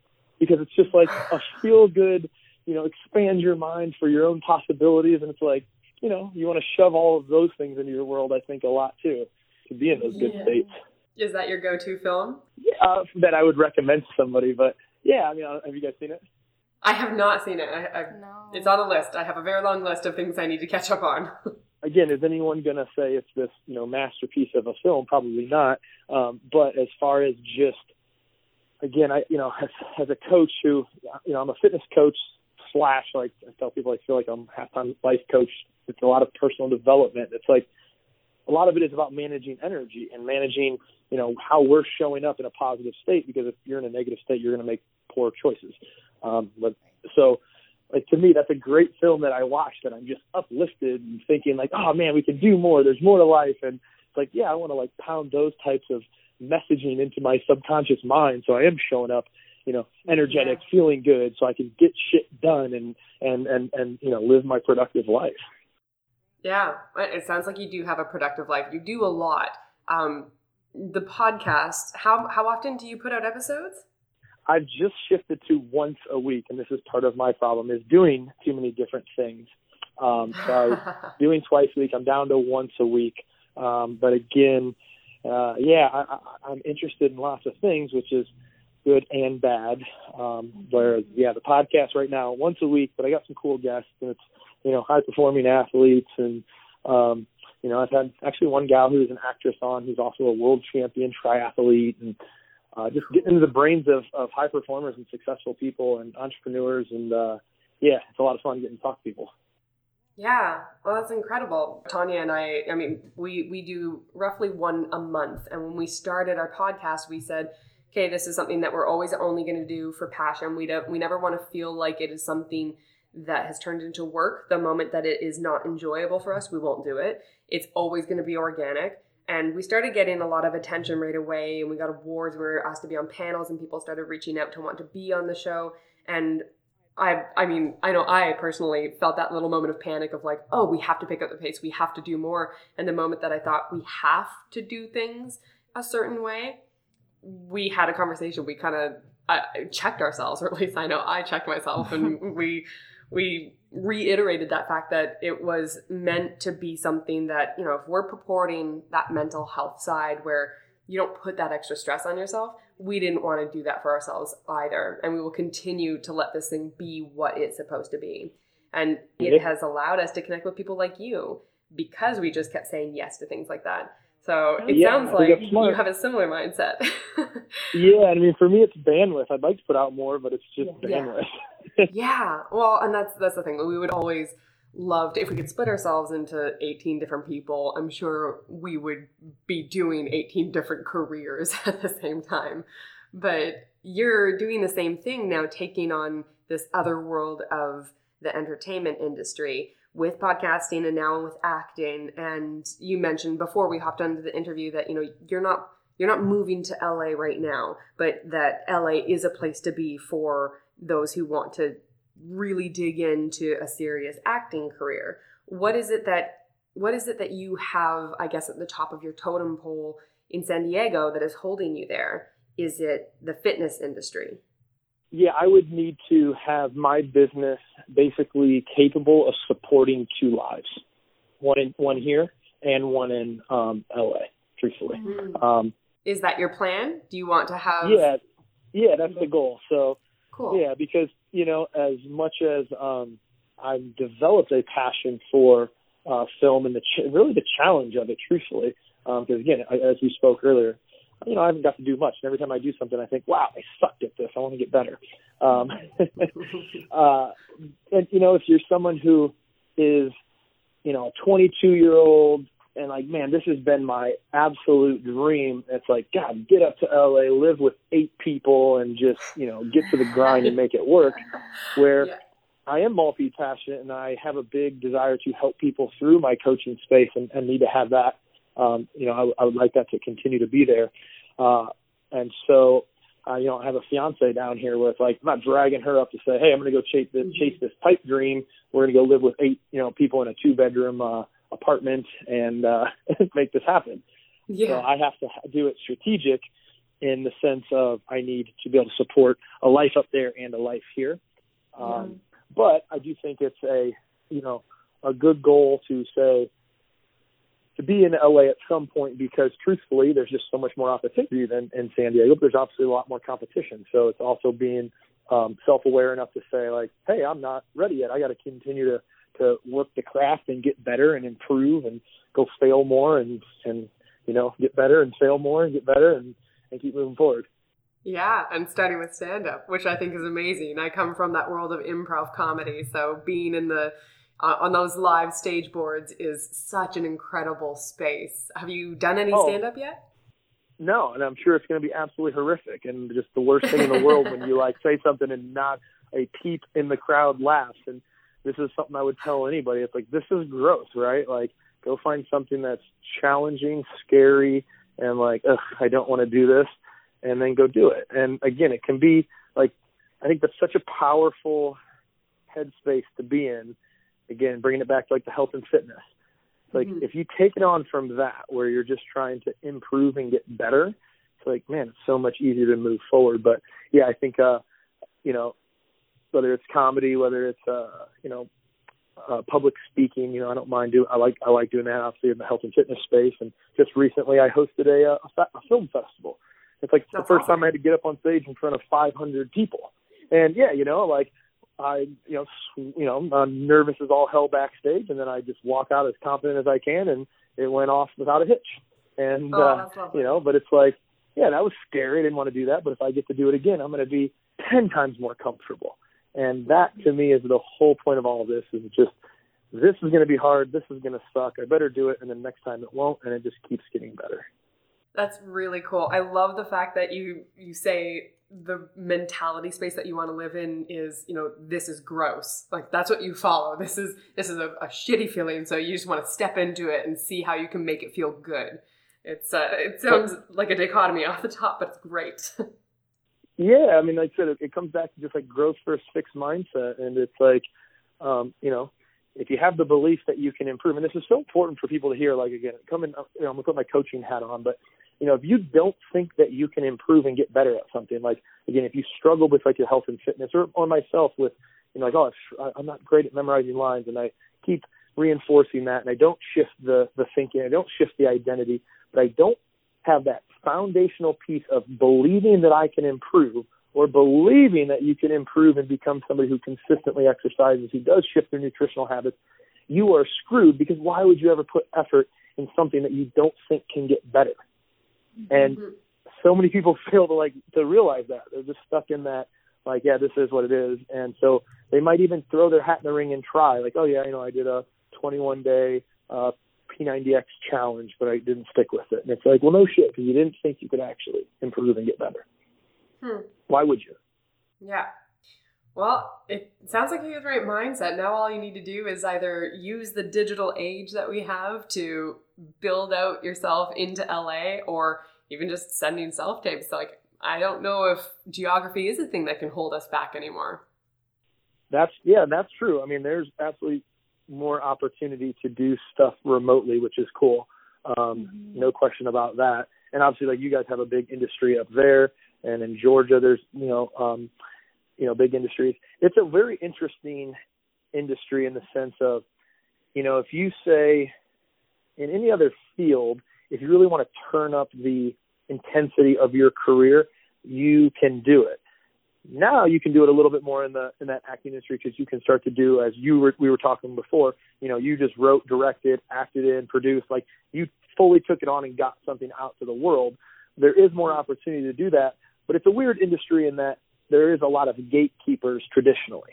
because it's just like a feel good you know, expand your mind for your own possibilities. And it's like, you know, you want to shove all of those things into your world, I think, a lot too, to be in those good yeah. states. Is that your go to film? Yeah, uh, that I would recommend to somebody. But yeah, I mean, uh, have you guys seen it? I have not seen it. I, I, no. It's on a list. I have a very long list of things I need to catch up on. Again, is anyone going to say it's this, you know, masterpiece of a film? Probably not. Um, but as far as just, again, I, you know, as, as a coach who, you know, I'm a fitness coach slash like I tell people I feel like I'm half time life coach. It's a lot of personal development. It's like a lot of it is about managing energy and managing, you know, how we're showing up in a positive state because if you're in a negative state you're gonna make poor choices. Um but so like to me that's a great film that I watched and I'm just uplifted and thinking like, oh man, we can do more, there's more to life and it's like, yeah, I wanna like pound those types of messaging into my subconscious mind so I am showing up you know, energetic, yeah. feeling good, so I can get shit done and and and and you know live my productive life. Yeah, it sounds like you do have a productive life. You do a lot. Um, the podcast. How how often do you put out episodes? I've just shifted to once a week, and this is part of my problem is doing too many different things. Um, so I was doing twice a week. I'm down to once a week. Um, but again, uh, yeah, I, I, I'm interested in lots of things, which is good and bad. Um, whereas, yeah, the podcast right now once a week, but I got some cool guests, and it's you know high performing athletes, and um, you know I've had actually one gal who's an actress on, who's also a world champion triathlete, and uh, just getting into the brains of, of high performers and successful people and entrepreneurs, and uh, yeah, it's a lot of fun getting to talk to people. Yeah, well, that's incredible. Tanya and I, I mean, we we do roughly one a month, and when we started our podcast, we said okay, this is something that we're always only going to do for passion. We don't, we never want to feel like it is something that has turned into work. The moment that it is not enjoyable for us, we won't do it. It's always going to be organic. And we started getting a lot of attention right away, and we got awards. We were asked to be on panels, and people started reaching out to want to be on the show. And I, I mean, I know I personally felt that little moment of panic of like, oh, we have to pick up the pace, we have to do more. And the moment that I thought we have to do things a certain way, we had a conversation. We kind of uh, checked ourselves, or at least I know I checked myself, and we we reiterated that fact that it was meant to be something that you know if we're purporting that mental health side where you don't put that extra stress on yourself we didn't want to do that for ourselves either and we will continue to let this thing be what it's supposed to be and it has allowed us to connect with people like you because we just kept saying yes to things like that so it yeah, sounds like you have a similar mindset. yeah, I mean, for me, it's bandwidth. I'd like to put out more, but it's just yeah. bandwidth. yeah, well, and that's that's the thing. We would always love to, if we could split ourselves into 18 different people. I'm sure we would be doing 18 different careers at the same time. But you're doing the same thing now, taking on this other world of the entertainment industry with podcasting and now with acting. And you mentioned before we hopped onto the interview that, you know, you're not you're not moving to LA right now, but that LA is a place to be for those who want to really dig into a serious acting career. What is it that what is it that you have, I guess, at the top of your totem pole in San Diego that is holding you there? Is it the fitness industry? Yeah, I would need to have my business basically capable of supporting two lives, one in one here and one in um, LA. Truthfully, mm-hmm. um, is that your plan? Do you want to have? Yeah, yeah, that's the goal. So, cool. Yeah, because you know, as much as um, I've developed a passion for uh, film and the ch- really the challenge of it, truthfully, because um, again, as we spoke earlier, you know, I haven't got to do much. And every time I do something, I think, wow, I sucked at this. I want to get better. Um, uh, and, you know, if you're someone who is, you know, a 22 year old and like, man, this has been my absolute dream. It's like, God, get up to LA, live with eight people and just, you know, get to the grind and make it work. Where yeah. I am multi passionate and I have a big desire to help people through my coaching space and, and need to have that um, you know, I, I would like that to continue to be there. Uh, and so, uh, you know, I have a fiance down here with like, I'm not dragging her up to say, Hey, I'm going to go chase this, mm-hmm. chase this pipe dream. We're going to go live with eight, you know, people in a two bedroom, uh, apartment and, uh, make this happen. Yeah. So I have to do it strategic in the sense of I need to be able to support a life up there and a life here. Um, but I do think it's a, you know, a good goal to say, to be in LA at some point because truthfully, there's just so much more opportunity than in San Diego. But there's obviously a lot more competition. So it's also being um, self-aware enough to say like, hey, I'm not ready yet. I got to continue to to work the craft and get better and improve and go fail more and and you know get better and fail more and get better and and keep moving forward. Yeah, and starting with stand up, which I think is amazing. I come from that world of improv comedy, so being in the uh, on those live stage boards is such an incredible space. Have you done any oh, stand up yet? No, and I'm sure it's going to be absolutely horrific and just the worst thing in the world when you like say something and not a peep in the crowd laughs. And this is something I would tell anybody. It's like this is gross, right? Like go find something that's challenging, scary, and like ugh, I don't want to do this, and then go do it. And again, it can be like I think that's such a powerful headspace to be in again, bringing it back to like the health and fitness. Like mm-hmm. if you take it on from that, where you're just trying to improve and get better, it's like man, it's so much easier to move forward. But yeah, I think uh, you know, whether it's comedy, whether it's uh, you know, uh, public speaking, you know, I don't mind doing. I like I like doing that obviously in the health and fitness space. And just recently, I hosted a uh, a, a film festival. It's like That's the first awesome. time I had to get up on stage in front of 500 people. And yeah, you know, like I, you know, you know, I'm nervous as all hell backstage, and then I just walk out as confident as I can, and it went off without a hitch. And oh, uh, you know, but it's like, yeah, that was scary. I didn't want to do that, but if I get to do it again, I'm going to be ten times more comfortable. And that to me is the whole point of all of this is just this is going to be hard, this is going to suck. I better do it, and then next time it won't, and it just keeps getting better. That's really cool. I love the fact that you you say the mentality space that you want to live in is you know this is gross like that's what you follow this is this is a, a shitty feeling so you just want to step into it and see how you can make it feel good it's uh it sounds like a dichotomy off the top but it's great yeah i mean like i said it, it comes back to just like growth first fixed mindset and it's like um you know if you have the belief that you can improve and this is so important for people to hear like again coming you know i'm gonna put my coaching hat on but you know, if you don't think that you can improve and get better at something, like again, if you struggle with like your health and fitness, or or myself with, you know, like oh, I'm not great at memorizing lines, and I keep reinforcing that, and I don't shift the the thinking, I don't shift the identity, but I don't have that foundational piece of believing that I can improve or believing that you can improve and become somebody who consistently exercises, who does shift their nutritional habits, you are screwed because why would you ever put effort in something that you don't think can get better? And mm-hmm. so many people fail to like to realize that they're just stuck in that like yeah this is what it is and so they might even throw their hat in the ring and try like oh yeah you know I did a 21 day uh P90X challenge but I didn't stick with it and it's like well no shit because you didn't think you could actually improve and get better. Hmm. Why would you? Yeah. Well, it sounds like you have the right mindset. Now all you need to do is either use the digital age that we have to build out yourself into LA or even just sending self tapes. Like, I don't know if geography is a thing that can hold us back anymore. That's, yeah, that's true. I mean, there's absolutely more opportunity to do stuff remotely, which is cool. Um, mm-hmm. No question about that. And obviously, like you guys have a big industry up there, and in Georgia, there's, you know, um, you know, big industries. It's a very interesting industry in the sense of, you know, if you say in any other field, if you really want to turn up the intensity of your career, you can do it. Now you can do it a little bit more in the in that acting industry because you can start to do as you were we were talking before. You know, you just wrote, directed, acted in, produced. Like you fully took it on and got something out to the world. There is more opportunity to do that, but it's a weird industry in that there is a lot of gatekeepers traditionally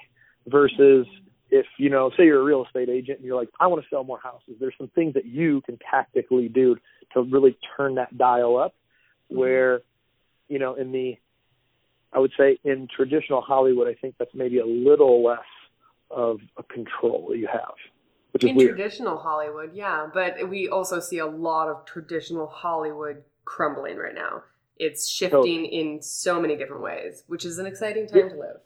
versus if you know say you're a real estate agent and you're like i want to sell more houses there's some things that you can tactically do to really turn that dial up where you know in the i would say in traditional hollywood i think that's maybe a little less of a control that you have which in traditional hollywood yeah but we also see a lot of traditional hollywood crumbling right now it's shifting in so many different ways, which is an exciting time yeah. to live.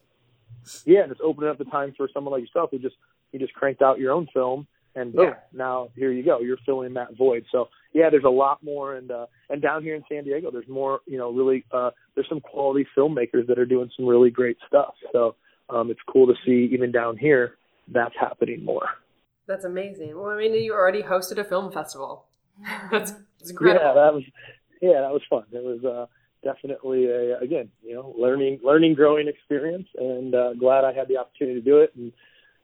Yeah, and it's opening up the time for someone like yourself who just you just cranked out your own film and boom, yeah. now here you go. You're filling that void. So yeah, there's a lot more and uh and down here in San Diego there's more, you know, really uh there's some quality filmmakers that are doing some really great stuff. So um it's cool to see even down here that's happening more. That's amazing. Well, I mean, you already hosted a film festival. that's, that's incredible. Yeah, that was yeah, that was fun. It was uh, definitely a again, you know, learning, learning, growing experience, and uh, glad I had the opportunity to do it. And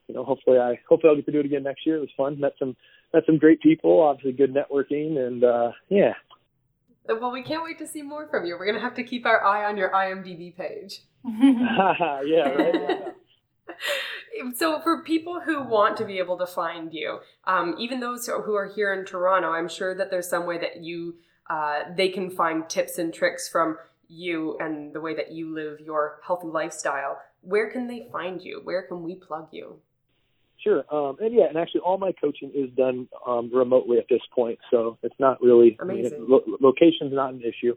you know, hopefully, I hopefully I'll get to do it again next year. It was fun. Met some met some great people. Obviously, good networking, and uh, yeah. Well, we can't wait to see more from you. We're gonna have to keep our eye on your IMDb page. yeah, right. so for people who want to be able to find you um, even those who are here in toronto i'm sure that there's some way that you uh, they can find tips and tricks from you and the way that you live your healthy lifestyle. Where can they find you? Where can we plug you? Sure. Um, and yeah, and actually, all my coaching is done um, remotely at this point, so it's not really amazing. I mean, lo- location's not an issue.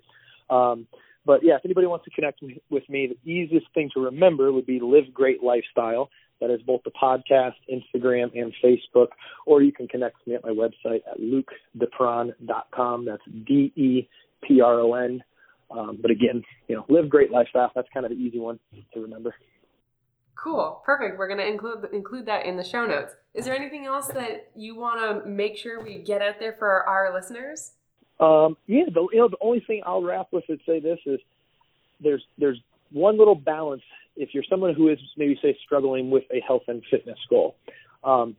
Um, but yeah, if anybody wants to connect with me, the easiest thing to remember would be Live Great Lifestyle. That is both the podcast, Instagram, and Facebook. Or you can connect with me at my website at lukedepron.com. That's D E P R O N. Um, but again, you know, live great lifestyle. That's kind of the easy one to remember. Cool, perfect. We're to include include that in the show notes. Is there anything else that you want to make sure we get out there for our, our listeners? Um, yeah, the you know the only thing I'll wrap with and say this is there's there's one little balance if you're someone who is maybe say struggling with a health and fitness goal. Um,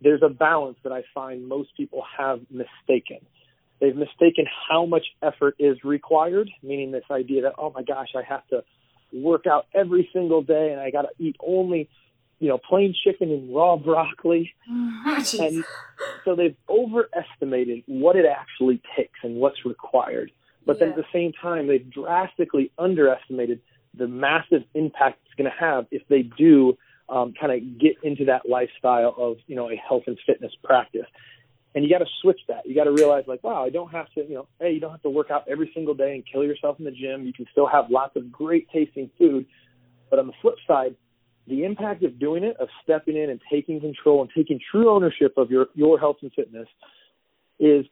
there's a balance that I find most people have mistaken. They've mistaken how much effort is required, meaning this idea that, oh my gosh, I have to work out every single day and I got to eat only, you know, plain chicken and raw broccoli. Oh, and so they've overestimated what it actually takes and what's required. But yeah. then at the same time, they've drastically underestimated the massive impact it's going to have if they do um, kind of get into that lifestyle of you know a health and fitness practice. And you got to switch that. You got to realize like, wow, I don't have to, you know, hey, you don't have to work out every single day and kill yourself in the gym. You can still have lots of great tasting food. But on the flip side, the impact of doing it, of stepping in and taking control and taking true ownership of your your health and fitness, is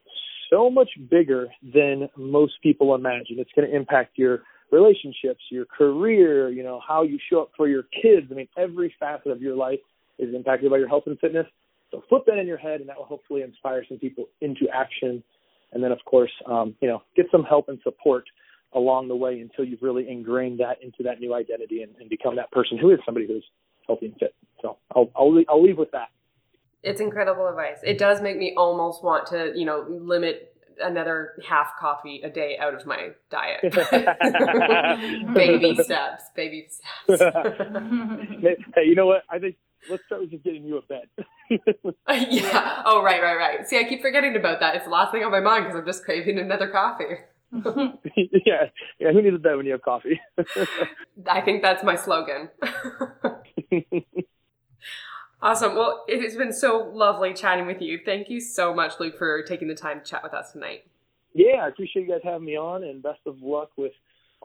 so much bigger than most people imagine. It's going to impact your relationships, your career, you know, how you show up for your kids. I mean, every facet of your life is impacted by your health and fitness. So flip that in your head, and that will hopefully inspire some people into action. And then, of course, um, you know, get some help and support along the way until you've really ingrained that into that new identity and, and become that person who is somebody who's healthy and fit. So I'll, I'll, I'll leave with that. It's incredible advice. It does make me almost want to, you know, limit another half coffee a day out of my diet. baby steps, baby steps. hey, you know what? I think let's start with just getting you a bed. Uh, yeah. Oh, right, right, right. See, I keep forgetting about that. It's the last thing on my mind because I'm just craving another coffee. yeah, yeah. Who needs a bed when you have coffee? I think that's my slogan. awesome. Well, it has been so lovely chatting with you. Thank you so much, Luke, for taking the time to chat with us tonight. yeah, I appreciate you guys having me on, and best of luck with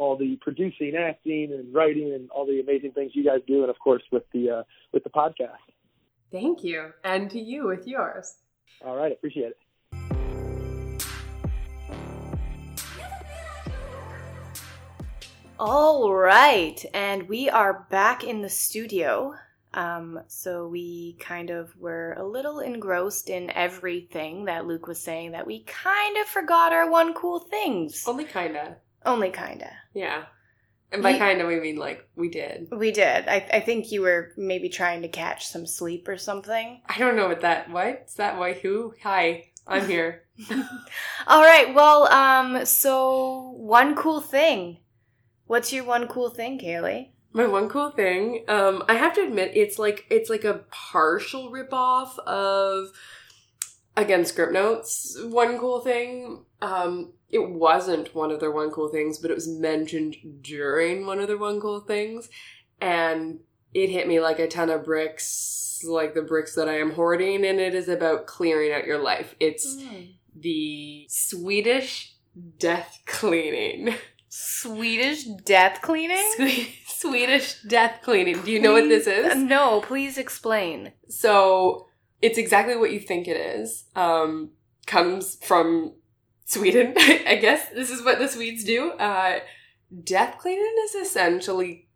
all the producing, acting, and writing, and all the amazing things you guys do, and of course with the uh, with the podcast. Thank you. And to you with yours. All right, appreciate it. All right, and we are back in the studio. Um, so we kind of were a little engrossed in everything that Luke was saying that we kind of forgot our one cool things. Only kinda. Only kinda. Yeah. And by Ye- kinda we mean like we did. We did. I, I think you were maybe trying to catch some sleep or something. I don't know what that what's that why who? Hi. I'm here. All right. Well, um, so one cool thing. What's your one cool thing, Kaylee? My one cool thing, um, I have to admit, it's like it's like a partial ripoff of again Scriptnotes. One cool thing. Um, it wasn't one of their one cool things, but it was mentioned during one of their one cool things, and it hit me like a ton of bricks, like the bricks that I am hoarding, and it is about clearing out your life. It's the Swedish death cleaning. Swedish death cleaning? Swe- Swedish death cleaning. Do you know what this is? No, please explain. So it's exactly what you think it is. Um, comes from Sweden, I guess. This is what the Swedes do. Uh, death cleaning is essentially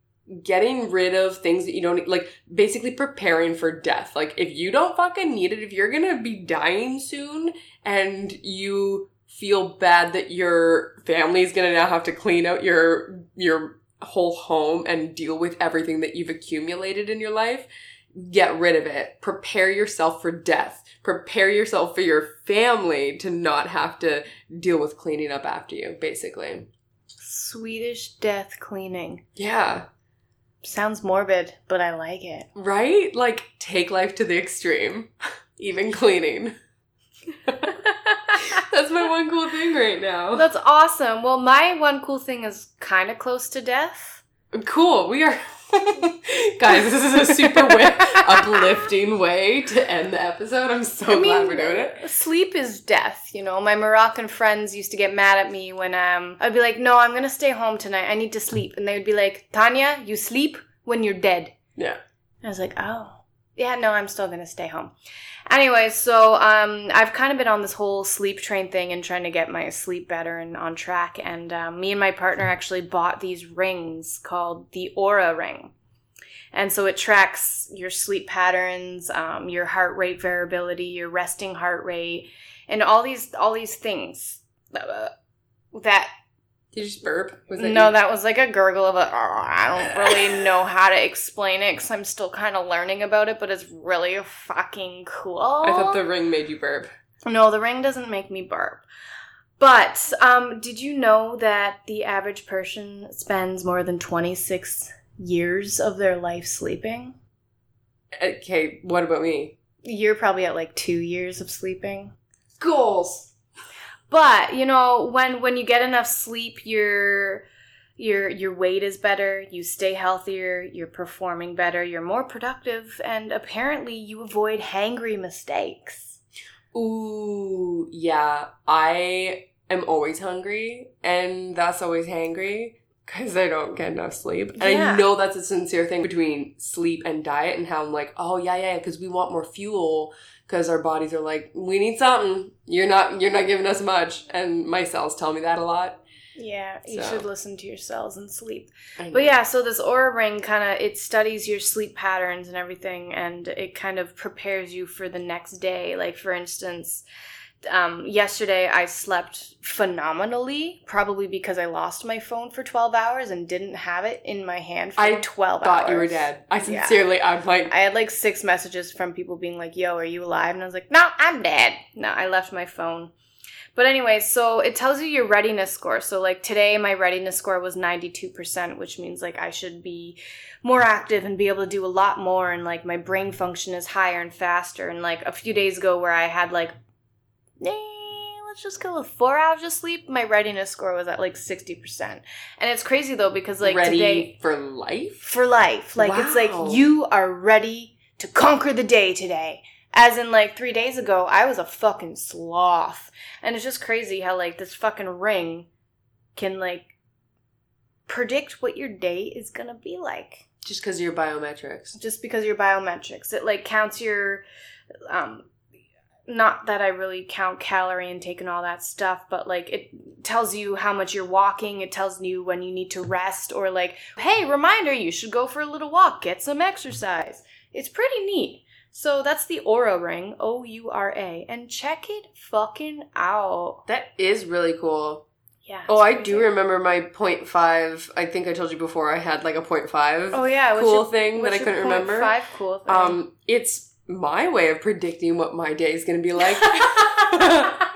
getting rid of things that you don't like basically preparing for death. Like if you don't fucking need it, if you're gonna be dying soon and you feel bad that your family is gonna now have to clean out your your whole home and deal with everything that you've accumulated in your life, get rid of it. Prepare yourself for death. Prepare yourself for your family to not have to deal with cleaning up after you, basically. Swedish death cleaning. Yeah. Sounds morbid, but I like it. Right? Like, take life to the extreme. Even cleaning. That's my one cool thing right now. That's awesome. Well, my one cool thing is kind of close to death. Cool. We are. Guys, this is a super uplifting way to end the episode. I'm so glad we're doing it. Sleep is death. You know, my Moroccan friends used to get mad at me when um I'd be like, "No, I'm gonna stay home tonight. I need to sleep," and they would be like, "Tanya, you sleep when you're dead." Yeah. I was like, "Oh, yeah, no, I'm still gonna stay home." Anyway, so um, I've kind of been on this whole sleep train thing and trying to get my sleep better and on track. And um, me and my partner actually bought these rings called the Oura Ring. And so it tracks your sleep patterns, um, your heart rate variability, your resting heart rate, and all these all these things uh, that Did you just burp? Was that no, you? that was like a gurgle of a. I don't really know how to explain it because I'm still kind of learning about it, but it's really fucking cool. I thought the ring made you burp. No, the ring doesn't make me burp. But um, did you know that the average person spends more than 26 years of their life sleeping? Okay, what about me? You're probably at like two years of sleeping. Goals. But you know, when when you get enough sleep, your your your weight is better. You stay healthier. You're performing better. You're more productive, and apparently, you avoid hangry mistakes. Ooh, yeah. I am always hungry, and that's always hangry because I don't get enough sleep. And Yeah. I know that's a sincere thing between sleep and diet, and how I'm like, oh yeah, yeah, because we want more fuel because our bodies are like, we need something. You're not, you're not giving us much, and my cells tell me that a lot. Yeah, you So. should listen to your cells and sleep. But yeah, so this Oura ring kind of it studies your sleep patterns and everything, and it kind of prepares you for the next day. Like for instance, um, yesterday I slept phenomenally, probably because I lost my phone for twelve hours and didn't have it in my hand for I twelve thought you were dead. I Yeah. sincerely, I'm like, I had like six messages from people being like, "Yo, are you alive?" And I was like, "No, I'm dead." No, I left my phone. But anyway, so it tells you your readiness score. So like today, my readiness score was ninety two percent, which means like I should be more active and be able to do a lot more, and like my brain function is higher and faster. And like a few days ago, where I had like, eh, let's just go with four hours of sleep. My readiness score was at like 60%. And it's crazy though, because like Ready today, for life? for life, like it's like you are ready to conquer the day today. As in, like three days ago, I was a fucking sloth. And it's just crazy how, like, this fucking ring can, like, predict what your day is gonna be like Just because of your biometrics. just because of your biometrics. It like counts your um not that I really count calorie intake and all that stuff, but like it tells you how much you're walking, it tells you when you need to rest or like, hey, reminder, you should go for a little walk, get some exercise. It's pretty neat. So that's the Oura ring, O U R A, and check it fucking out. That is really cool. Yeah. Oh, I do remember my point five. I think I told you before I had like a point five. Oh yeah, what's cool your- thing that I couldn't remember. Five cool thing. Um, it's my way of predicting what my day is going to be like. oh,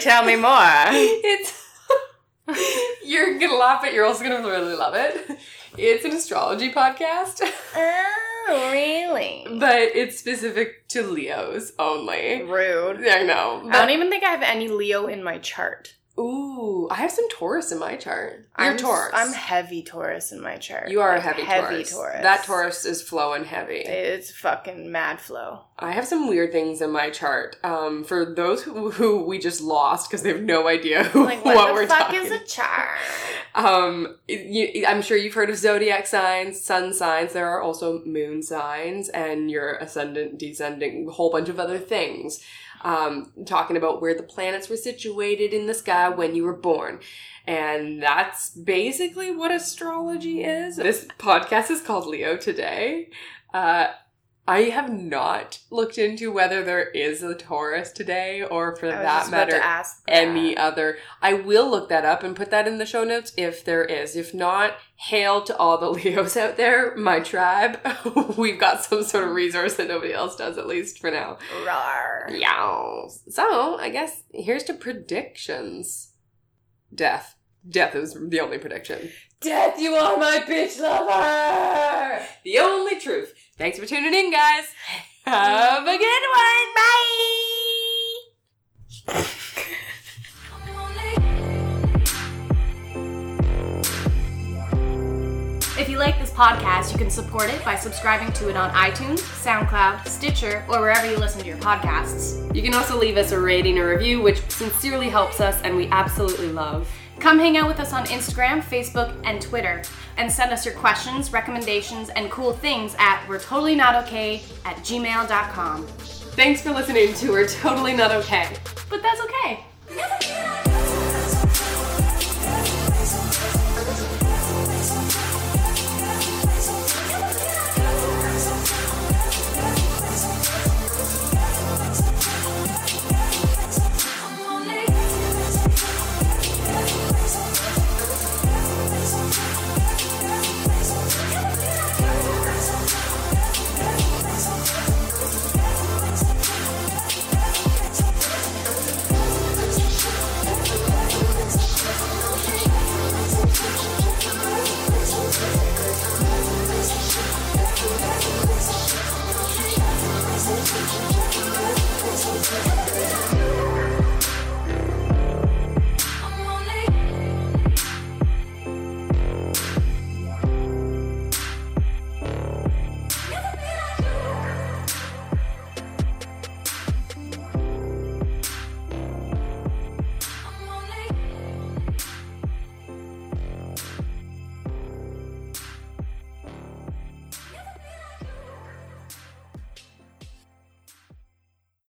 tell me more. It's you're gonna laugh, but you're also gonna really love it. It's an astrology podcast, Oh, really? but it's specific to Leos only. Rude. I know. I don't even think I have any Leo in my chart. Ooh, I have some Taurus in my chart. You're I'm, Taurus. I'm heavy Taurus in my chart. You are a heavy, heavy Taurus. That Taurus is flowing heavy. It's fucking mad flow. I have some weird things in my chart. Um, for those who, who we just lost because they have no idea who, Like, what, what the we're fuck talking. is a chart? Um, you, I'm sure you've heard of zodiac signs, sun signs. There are also moon signs, and your ascendant, descending, a whole bunch of other things. Um, talking about where the planets were situated in the sky when you were born. And that's basically what astrology is. This podcast is called Leo Today. Uh, I have not looked into whether there is a Taurus today, or for that matter, any that. other. I will look that up and put that in the show notes if there is. If not, hail to all the Leos out there, my tribe. We've got some sort of resource that nobody else does, at least for now. Rawr. Yeah. So I guess here's to predictions. Death. Death is the only prediction. Death, you are my bitch lover! The only truth. Thanks for tuning in, guys. Have a good one. Bye. If you like this podcast, you can support it by subscribing to it on iTunes, SoundCloud, Stitcher, or wherever you listen to your podcasts. You can also leave us a rating or review, which sincerely helps us and we absolutely love. Come hang out with us on Instagram, Facebook, and Twitter, and send us your questions, recommendations, and cool things at we're totally not okay at gmail.com. Thanks for listening to We're Totally Not Okay. But that's okay.